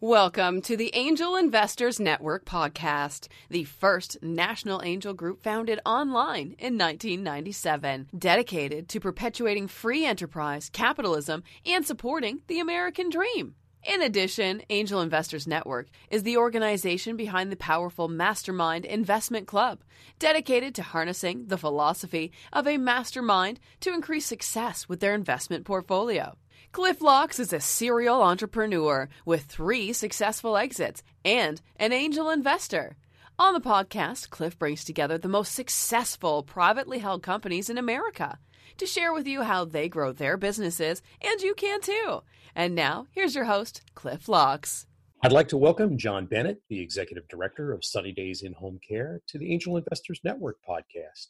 Welcome to the Angel Investors Network podcast, the first national angel group founded online in 1997, dedicated to perpetuating free enterprise, capitalism, and supporting the American dream. In addition, Angel Investors Network is the organization behind the powerful Mastermind Investment Club, dedicated to harnessing the philosophy of a mastermind to increase success with their investment portfolio. Cliff Locks is a serial entrepreneur with three successful exits and an angel investor. On the podcast, Cliff brings together the most successful privately held companies in America to share with you how they grow their businesses, and you can too. And now, here's your host, Cliff Locks. I'd like to welcome John Bennett, the Executive Director of Sunny Days in Home Care, to the Angel Investors Network podcast.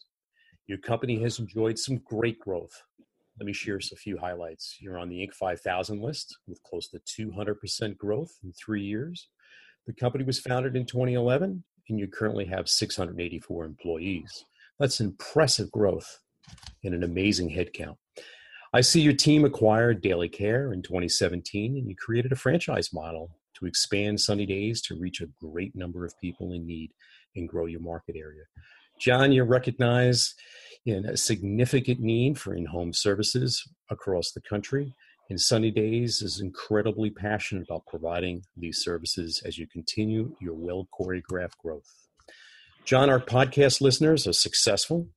Your company has enjoyed some great growth let me share a few highlights. You're on the Inc. 5000 list with close to 200% growth in three years. The company was founded in 2011, and you currently have 684 employees. That's impressive growth and an amazing headcount. I see your team acquired Daily Care in 2017, and you created a franchise model to expand Sunny Days to reach a great number of people in need and grow your market area. John, you recognize in a significant need for in-home services across the country. And Sunny Days is incredibly passionate about providing these services as you continue your well choreographed growth. John, our podcast listeners are successful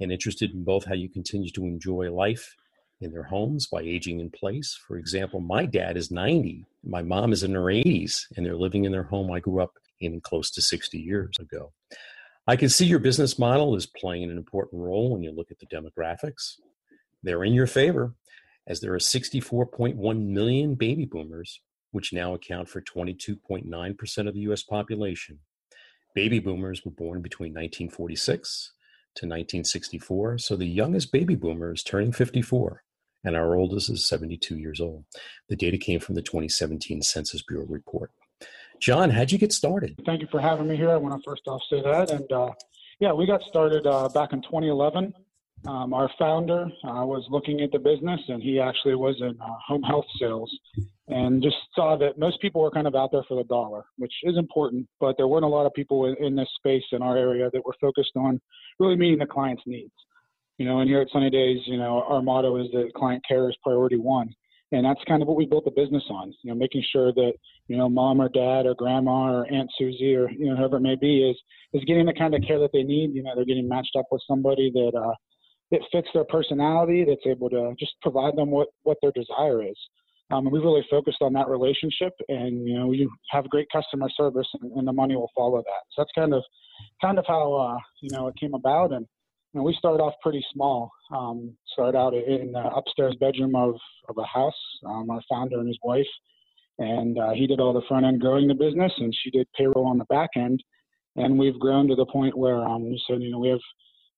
and interested in both how you continue to enjoy life in their homes by aging in place. For example, my dad is 90, my mom is in her 80s, and they're living in their home I grew up in close to 60 years ago. I can see your business model is playing an important role when you look at the demographics. They're in your favor, as there are 64.1 million baby boomers, which now account for 22.9% of the US population. Baby boomers were born between 1946 to 1964, so the youngest baby boomer is turning 54, and our oldest is 72 years old. The data came from the 2017 Census Bureau report. John, how'd you get started? Thank you for having me here. I want to first off say that. And uh, yeah, we got started uh, back in 2011. Um, our founder uh, was looking at the business, and he actually was in uh, home health sales, and just saw that most people were kind of out there for the dollar, which is important, but there weren't a lot of people in, in this space in our area that were focused on really meeting the client's needs. You know, and here at Sunny Days, you know, our motto is that client care is priority one and that's kind of what we built the business on. You know, making sure that you know mom or dad or grandma or Aunt Susie or you know whoever it may be is is getting the kind of care that they need. You know, they're getting matched up with somebody that uh, that fits their personality, that's able to just provide them what what their desire is. Um, and we really focused on that relationship, and you know, you have great customer service, and, and the money will follow that. So that's kind of kind of how uh, you know it came about, and know, we started off pretty small. Um, started out in the upstairs bedroom of, of a house, um, our founder and his wife. And uh, he did all the front end growing the business, and she did payroll on the back end. And we've grown to the point where um, we you know, we have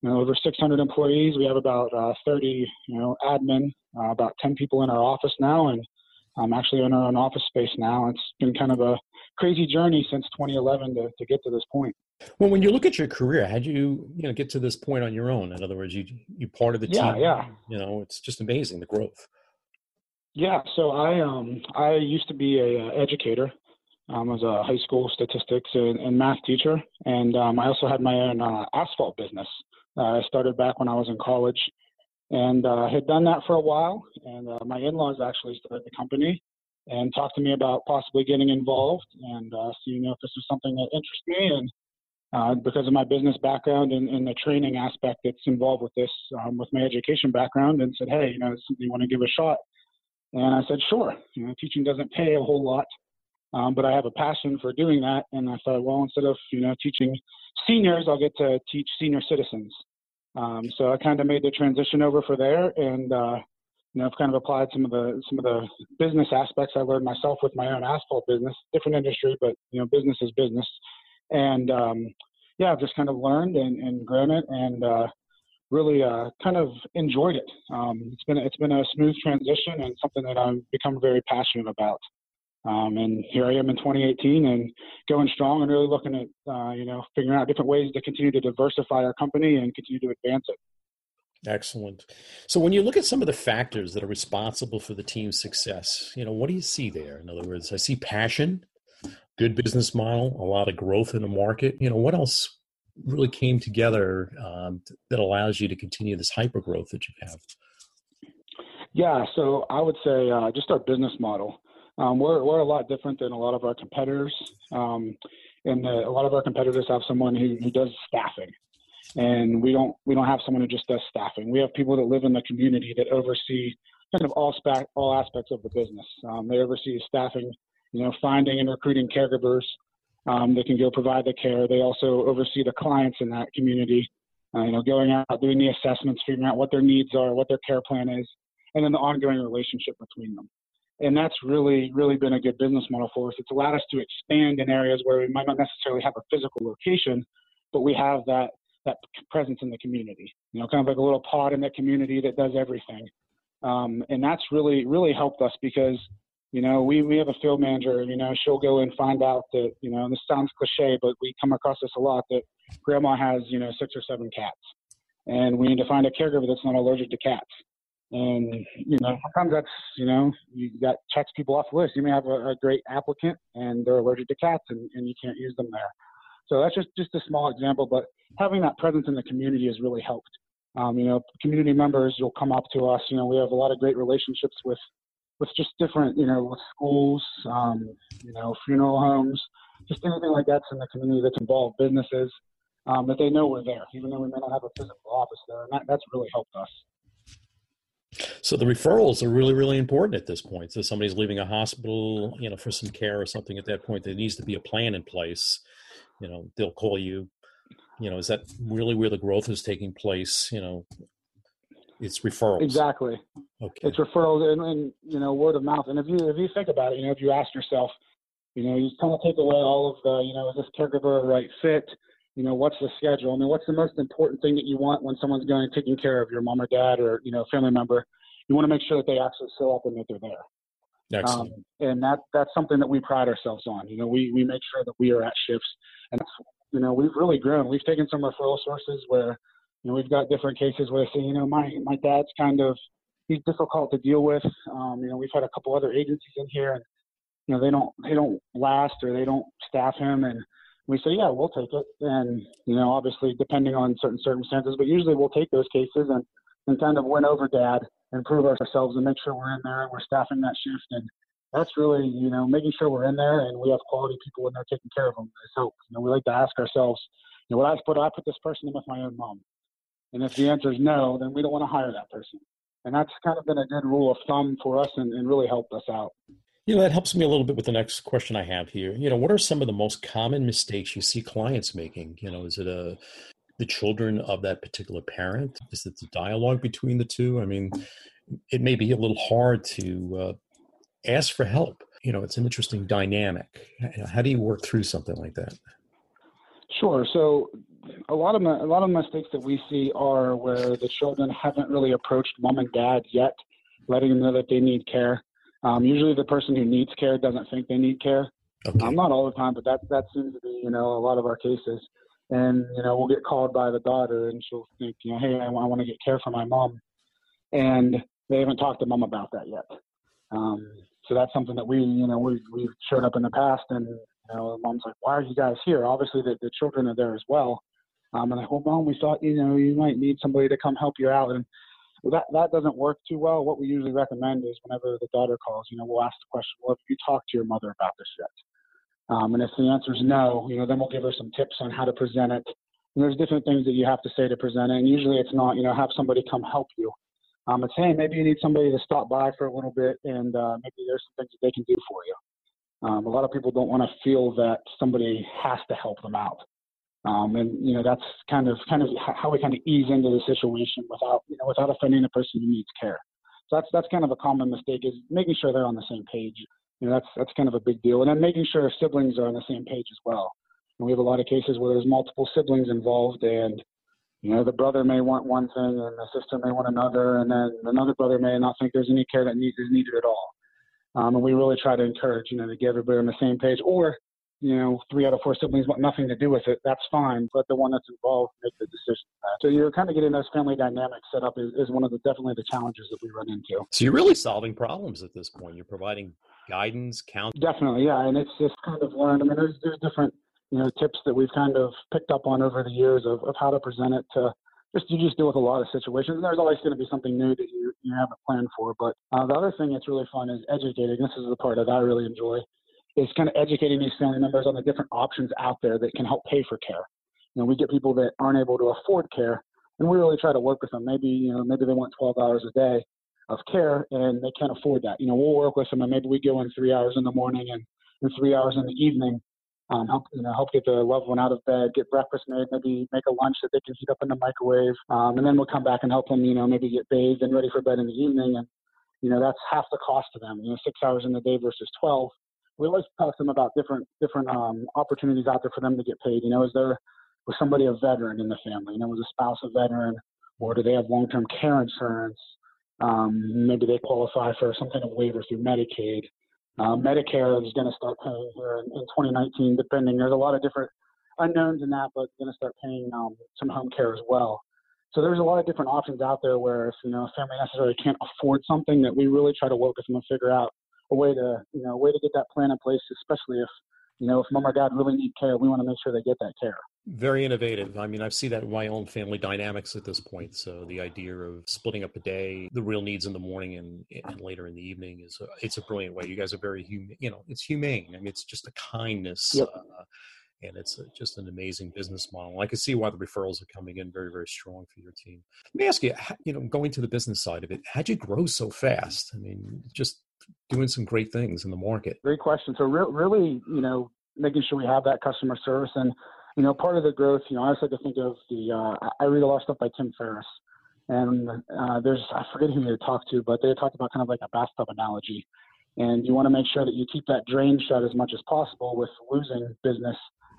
you know, over 600 employees. We have about uh, 30, you know, admin, uh, about 10 people in our office now, and I'm actually in our own office space now. It's been kind of a crazy journey since 2011 to, to get to this point. Well, when you look at your career, how'd you you know get to this point on your own? In other words, you you part of the yeah, team. Yeah, You know, it's just amazing the growth. Yeah. So I um I used to be a, uh, educator. Um, I was a high school statistics and, and math teacher, and um, I also had my own uh, asphalt business. Uh, I started back when I was in college, and uh, had done that for a while. And uh, my in-laws actually started the company and talked to me about possibly getting involved and uh, seeing if this was something that interests me. And uh, because of my business background and, and, the training aspect that's involved with this, um, with my education background, and said, hey, you know, something you want to give a shot. And I said, sure. You know, teaching doesn't pay a whole lot, um, but I have a passion for doing that. And I thought, well, instead of you know teaching seniors, I'll get to teach senior citizens. Um, so I kind of made the transition over for there, and uh, you know, I've kind of applied some of the some of the business aspects I learned myself with my own asphalt business, different industry, but you know, business is business and um, yeah, I've just kind of learned and, and grown it, and uh, really uh, kind of enjoyed it. Um, it's been it's been a smooth transition and something that I've become very passionate about. Um, and here I am in 2018 and going strong and really looking at uh, you know figuring out different ways to continue to diversify our company and continue to advance it. Excellent. So when you look at some of the factors that are responsible for the team's success, you know, what do you see there? In other words, I see passion, good business model, a lot of growth in the market. You know, what else really came together um, that allows you to continue this hyper growth that you have? Yeah, so I would say uh, just our business model. Um, we're we're a lot different than a lot of our competitors, um, and the, a lot of our competitors have someone who, who does staffing, and we don't we don't have someone who just does staffing. We have people that live in the community that oversee kind of all spa- all aspects of the business. Um, they oversee staffing, you know, finding and recruiting caregivers. Um, they can go provide the care. They also oversee the clients in that community. Uh, you know, going out, doing the assessments, figuring out what their needs are, what their care plan is, and then the ongoing relationship between them. And that's really, really been a good business model for us. It's allowed us to expand in areas where we might not necessarily have a physical location, but we have that that presence in the community. You know, kind of like a little pod in the community that does everything. Um, and that's really, really helped us because, you know, we, we have a field manager, you know, she'll go and find out that, you know, this sounds cliche, but we come across this a lot that grandma has, you know, six or seven cats. And we need to find a caregiver that's not allergic to cats. And, you know, sometimes that's, you know, you got checks people off the list. You may have a, a great applicant and they're allergic to cats and, and you can't use them there. So that's just, just a small example, but having that presence in the community has really helped. Um, you know, community members will come up to us. You know, we have a lot of great relationships with, with just different, you know, with schools, um, you know, funeral homes, just anything like that's in the community that's involved, businesses, um, that they know we're there, even though we may not have a physical office there. And that, that's really helped us. So the referrals are really, really important at this point. So somebody's leaving a hospital, you know, for some care or something at that point, there needs to be a plan in place. You know, they'll call you. You know, is that really where the growth is taking place? You know, it's referrals. Exactly. Okay. It's referrals and, and you know word of mouth. And if you if you think about it, you know, if you ask yourself, you know, you kind of take away all of the, you know, is this caregiver a right fit? You know, what's the schedule? I mean, what's the most important thing that you want when someone's going and taking care of your mom or dad or you know family member? You want to make sure that they actually show up and that they're there. Um, and that that's something that we pride ourselves on. You know, we we make sure that we are at shifts, and you know we've really grown. We've taken some referral sources where you know we've got different cases where they say, you know, my my dad's kind of he's difficult to deal with. Um, you know, we've had a couple other agencies in here, and you know they don't they don't last or they don't staff him, and we say, yeah, we'll take it. And you know, obviously depending on certain circumstances, but usually we'll take those cases and and kind of win over dad and prove ourselves and make sure we're in there and we're staffing that shift. And that's really, you know, making sure we're in there and we have quality people in there taking care of them. So, you know, we like to ask ourselves, you know, would I put I put this person in with my own mom? And if the answer is no, then we don't want to hire that person. And that's kind of been a good rule of thumb for us and, and really helped us out. You know, that helps me a little bit with the next question I have here. You know, what are some of the most common mistakes you see clients making? You know, is it a the children of that particular parent? Is it the dialogue between the two? I mean, it may be a little hard to uh, ask for help. You know, it's an interesting dynamic. How do you work through something like that? Sure. So, a lot of a lot of mistakes that we see are where the children haven't really approached mom and dad yet, letting them know that they need care. Um, usually, the person who needs care doesn't think they need care. Okay. Um, not all the time, but that that seems to be you know a lot of our cases and you know we'll get called by the daughter and she'll think you know hey I, I want to get care for my mom. And they haven't talked to mom about that yet. Um, so that's something that we you know we we've showed up in the past and you know mom's like why are you guys here? Obviously the, the children are there as well. Um, and like well mom we thought you know you might need somebody to come help you out. And that that doesn't work too well. What we usually recommend is whenever the daughter calls you know we'll ask the question well have you talked to your mother about this yet um, and if the answer is no, you know, then we'll give her some tips on how to present it. And there's different things that you have to say to present it. And usually it's not, you know, have somebody come help you. Um, it's, hey, maybe you need somebody to stop by for a little bit and uh, maybe there's some things that they can do for you. Um, a lot of people don't want to feel that somebody has to help them out. Um, and you know that's kind of kind of how we kind of ease into the situation without you know without offending the person who needs care. So that's that's kind of a common mistake is making sure they're on the same page you know, that's that's kind of a big deal. And then making sure siblings are on the same page as well. And we have a lot of cases where there's multiple siblings involved, and you know, the brother may want one thing, and the sister may want another, and then another brother may not think there's any care that need, is needed at all. Um, and we really try to encourage, you know, to get everybody on the same page. Or, you know, three out of four siblings want nothing to do with it, that's fine. But the one that's involved make the decision. So you're kind of getting those family dynamics set up is, is one of the definitely the challenges that we run into. So you're really solving problems at this point. You're providing guidance, counsel. Definitely, yeah, and it's just kind of learned. I mean, there's there's different you know tips that we've kind of picked up on over the years of, of how to present it to just you just deal with a lot of situations. And there's always going to be something new that you you haven't planned for. But uh, the other thing that's really fun is educating. This is the part that I really enjoy is kind of educating these family members on the different options out there that can help pay for care. You know, we get people that aren't able to afford care, and we really try to work with them. Maybe you know maybe they want 12 hours a day of care and they can't afford that. You know, we'll work with them and maybe we go in three hours in the morning and, and three hours in the evening um, help you know help get the loved one out of bed, get breakfast made, maybe make a lunch that they can heat up in the microwave, um, and then we'll come back and help them you know maybe get bathed and ready for bed in the evening, and you know that's half the cost to them. You know, six hours in the day versus twelve. We always talk to them about different different um, opportunities out there for them to get paid. You know, is there was somebody a veteran in the family? You know, was a spouse a veteran, or do they have long-term care insurance? Um, maybe they qualify for some kind of waiver through Medicaid. Uh, Medicare is going to start paying here in, in 2019, depending. There's a lot of different unknowns in that, but going to start paying um, some home care as well. So there's a lot of different options out there where if you know a family necessarily can't afford something, that we really try to work with them and figure out a way to you know a way to get that plan in place, especially if you know if mom or dad really need care, we want to make sure they get that care very innovative. I mean, I've seen that in my own family dynamics at this point. So the idea of splitting up a day, the real needs in the morning and, and later in the evening is a, it's a brilliant way. You guys are very humane. You know, it's humane. I mean, it's just a kindness. Yep. Uh, and it's a, just an amazing business model. I can see why the referrals are coming in very, very strong for your team. Let me ask you, you know, going to the business side of it, how'd you grow so fast? I mean, just doing some great things in the market. Great question. So re- really, you know, making sure we have that customer service and you know, part of the growth, you know, I also like to think of the, uh, I read a lot of stuff by Tim Ferriss. And uh, there's, I forget who they talked to, but they talked about kind of like a bathtub analogy. And you want to make sure that you keep that drain shut as much as possible with losing business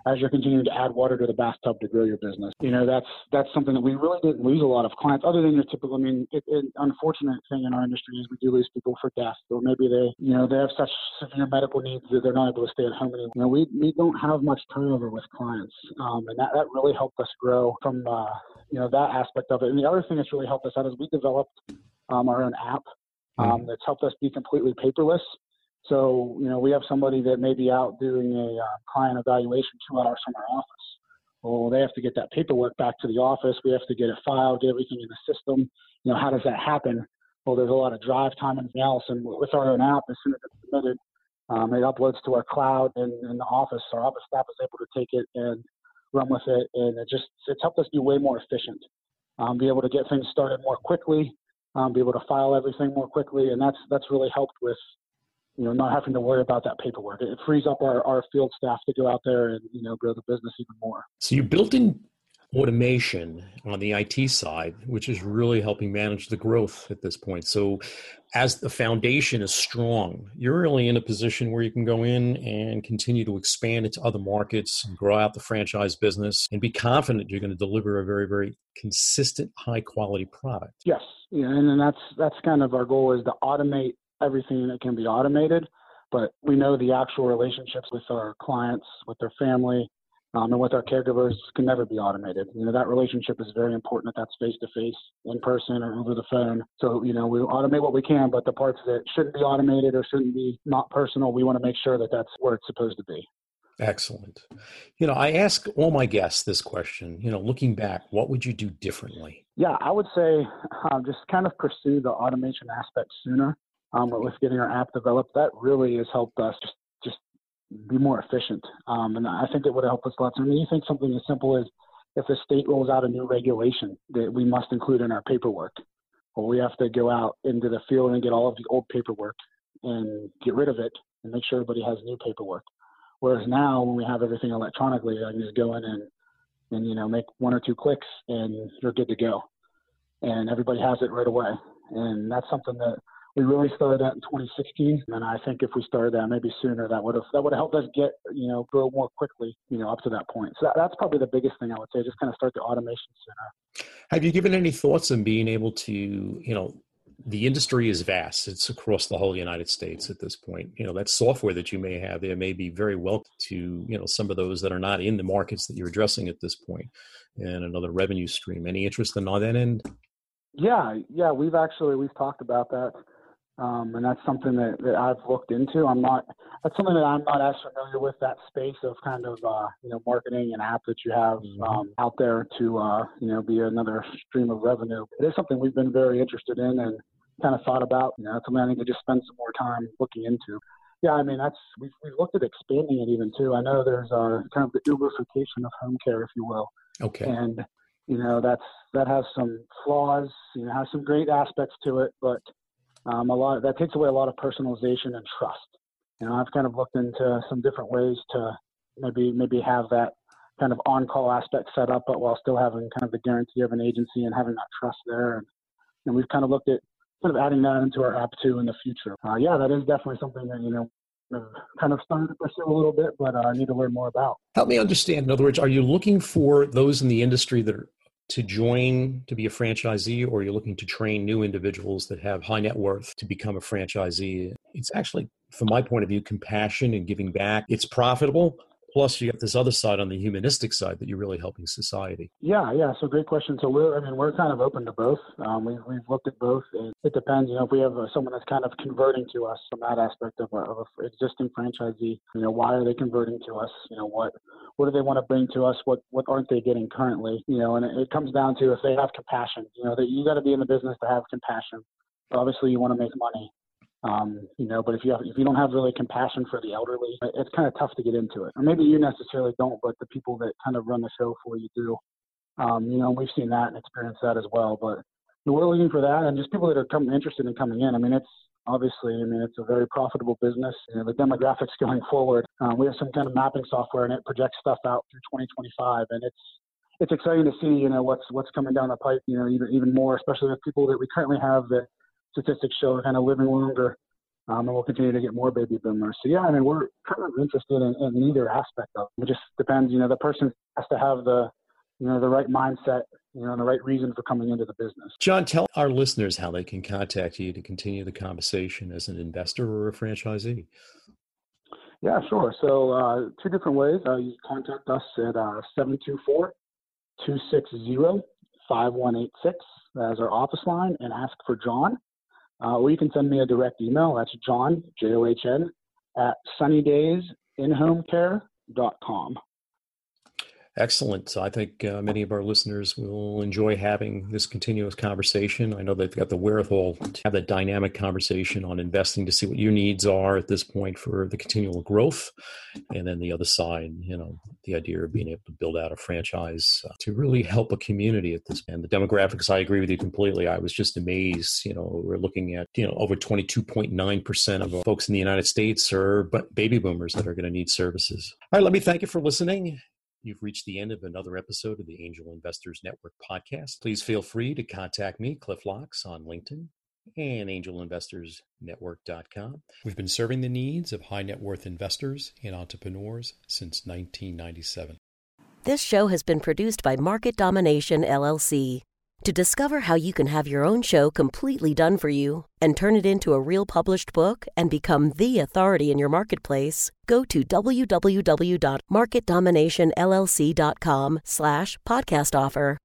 as you're continuing to add water to the bathtub to grow your business. You know, that's that's something that we really didn't lose a lot of clients, other than your typical. I mean, it, it, unfortunate thing in our industry is we do lose people for death, or maybe they, you know, they have such severe medical needs that they're not able to stay at home anymore. You know, we we don't have much turnover with clients, um, and that that really helped us grow from uh, you know that aspect of it. And the other thing that's really helped us out is we developed um, our own app um, mm-hmm. that's helped us be completely paperless. So, you know, we have somebody that may be out doing a uh, client evaluation two hours from our office. Well, they have to get that paperwork back to the office. We have to get it filed, get everything in the system. You know, how does that happen? Well, there's a lot of drive time and else. And with our own app, as soon as it's submitted, um, it uploads to our cloud and, in the office. Our office staff is able to take it and run with it. And it just, it's helped us be way more efficient, um, be able to get things started more quickly, um, be able to file everything more quickly. And that's, that's really helped with you know, not having to worry about that paperwork. It frees up our, our field staff to go out there and, you know, grow the business even more. So you built in automation on the IT side, which is really helping manage the growth at this point. So as the foundation is strong, you're really in a position where you can go in and continue to expand into other markets and grow out the franchise business and be confident you're going to deliver a very, very consistent, high quality product. Yes. Yeah, and that's that's kind of our goal is to automate everything that can be automated, but we know the actual relationships with our clients, with their family, um, and with our caregivers can never be automated. You know, that relationship is very important if that's face to face, in person, or over the phone. So, you know, we automate what we can, but the parts that shouldn't be automated or shouldn't be not personal, we want to make sure that that's where it's supposed to be. Excellent. You know, I ask all my guests this question. You know, looking back, what would you do differently? Yeah, I would say um, just kind of pursue the automation aspect sooner um, with getting our app developed, that really has helped us just just be more efficient. Um, and I think it would have helped us lots. I mean, you think something as simple as if the state rolls out a new regulation that we must include in our paperwork, well, we have to go out into the field and get all of the old paperwork and get rid of it and make sure everybody has new paperwork. Whereas now, when we have everything electronically, I can just go in and and you know make one or two clicks and you're good to go, and everybody has it right away. And that's something that we really started that in 2016, and I think if we started that maybe sooner, that would have that would have helped us get you know grow more quickly, you know, up to that point. So that, that's probably the biggest thing I would say. Just kind of start the automation sooner. Have you given any thoughts on being able to you know the industry is vast. It's across the whole United States at this point. You know, that software that you may have there may be very well to, you know, some of those that are not in the markets that you're addressing at this point and another revenue stream. Any interest in on that end? Yeah, yeah, we've actually we've talked about that. Um, and that's something that, that I've looked into. I'm not that's something that I'm not as familiar with that space of kind of uh, you know marketing and app that you have mm-hmm. um, out there to uh, you know be another stream of revenue. It is something we've been very interested in and kind of thought about. You know, that's something I need to just spend some more time looking into. Yeah, I mean that's we've, we've looked at expanding it even too. I know there's a kind of the Uberification of home care, if you will. Okay. And you know that's that has some flaws. You know, has some great aspects to it, but um, a lot that takes away a lot of personalization and trust. You know, I've kind of looked into some different ways to maybe maybe have that kind of on-call aspect set up, but while still having kind of the guarantee of an agency and having that trust there. And, and we've kind of looked at kind of adding that into our app too in the future. Uh, yeah, that is definitely something that you know kind of started to pursue a little bit, but uh, I need to learn more about. Help me understand. In other words, are you looking for those in the industry that are to join to be a franchisee, or you're looking to train new individuals that have high net worth to become a franchisee? It's actually, from my point of view, compassion and giving back. It's profitable, plus you got this other side on the humanistic side that you're really helping society. Yeah yeah. So great question. So we're i mean we're kind of open to both. Um, we've, we've looked at both and it depends you know if we have uh, someone that's kind of converting to us from that aspect of, a, of existing franchisee you know why are they converting to us? You know what what do they want to bring to us? What what aren't they getting currently? You know and it, it comes down to if they have compassion you know that you got to be in the business to have compassion. Obviously you want to make money um, you know, but if you have, if you don't have really compassion for the elderly, it's kind of tough to get into it. Or maybe you necessarily don't, but the people that kind of run the show for you do. Um, you know, we've seen that and experienced that as well. But we're looking for that, and just people that are coming interested in coming in. I mean, it's obviously, I mean, it's a very profitable business. You know, the demographics going forward, um, we have some kind of mapping software, and it projects stuff out through 2025, and it's it's exciting to see, you know, what's what's coming down the pipe. You know, even even more, especially with people that we currently have that statistics show are kind of living longer, um, and we'll continue to get more baby boomers. So yeah, I mean, we're kind of interested in, in either aspect of it. It just depends. You know, the person has to have the you know the right mindset you know, and the right reason for coming into the business. John, tell our listeners how they can contact you to continue the conversation as an investor or a franchisee. Yeah, sure. So, uh, two different ways. Uh, you contact us at uh, 724 260 5186 as our office line and ask for John. Uh, or you can send me a direct email. That's John, J O H N, at sunnydaysinhomecare.com. Excellent. So I think uh, many of our listeners will enjoy having this continuous conversation. I know they've got the wherewithal to have that dynamic conversation on investing to see what your needs are at this point for the continual growth. And then the other side, you know, the idea of being able to build out a franchise uh, to really help a community at this. And the demographics, I agree with you completely. I was just amazed. You know, we're looking at, you know, over 22.9% of folks in the United States are baby boomers that are going to need services. All right, let me thank you for listening. You've reached the end of another episode of the Angel Investors Network podcast. Please feel free to contact me, Cliff Locks, on LinkedIn and angelinvestorsnetwork.com. We've been serving the needs of high net worth investors and entrepreneurs since 1997. This show has been produced by Market Domination LLC. To discover how you can have your own show completely done for you and turn it into a real published book and become the authority in your marketplace, go to www.marketdominationllc.com slash podcast offer.